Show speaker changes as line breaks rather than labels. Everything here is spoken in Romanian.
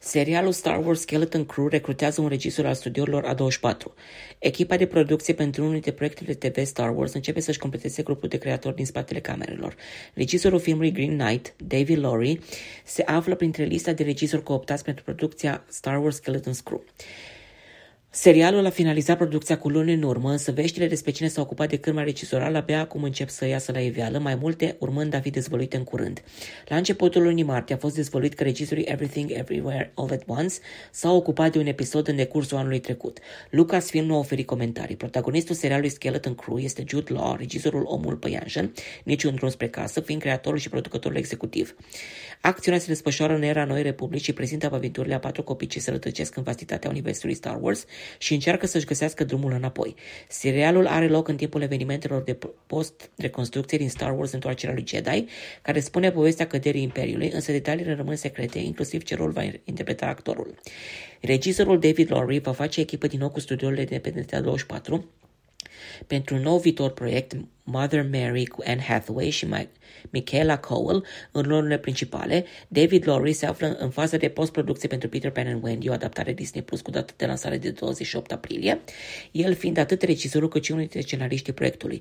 Serialul Star Wars Skeleton Crew recrutează un regizor al studiourilor A24. Echipa de producție pentru unul dintre proiectele TV Star Wars începe să-și completeze grupul de creatori din spatele camerelor. Regizorul filmului Green Knight, David Laurie, se află printre lista de regizori cooptați pentru producția Star Wars Skeleton Crew. Serialul a finalizat producția cu luni în urmă, însă veștile despre cine s-a ocupat de cârma regizorală abia acum încep să iasă la iveală, mai multe urmând a fi dezvăluite în curând. La începutul lunii martie a fost dezvăluit că regizorii Everything Everywhere All at Once s-au ocupat de un episod în decursul anului trecut. Lucasfilm nu a oferit comentarii. Protagonistul serialului Skeleton Crew este Jude Law, regizorul Omul Păianjen, niciun drum spre casă, fiind creatorul și producătorul executiv. Acțiunea se desfășoară în era Noi Republici și prezintă aventurile a patru copii ce se rătăcesc în vastitatea universului Star Wars și încearcă să-și găsească drumul înapoi. Serialul are loc în timpul evenimentelor de post-reconstrucție din Star Wars Întoarcerea lui Jedi, care spune povestea căderii Imperiului, însă detaliile rămân secrete, inclusiv ce rol va interpreta actorul. Regizorul David Laurie va face echipă din nou cu studiourile independente a 24, pentru un nou viitor proiect, Mother Mary cu Anne Hathaway și Michaela Cowell în rolurile principale, David Laurie se află în fază de postproducție pentru Peter Pan and Wendy, o adaptare Disney Plus cu dată de lansare de 28 aprilie, el fiind atât regizorul cât și unul dintre scenariștii proiectului.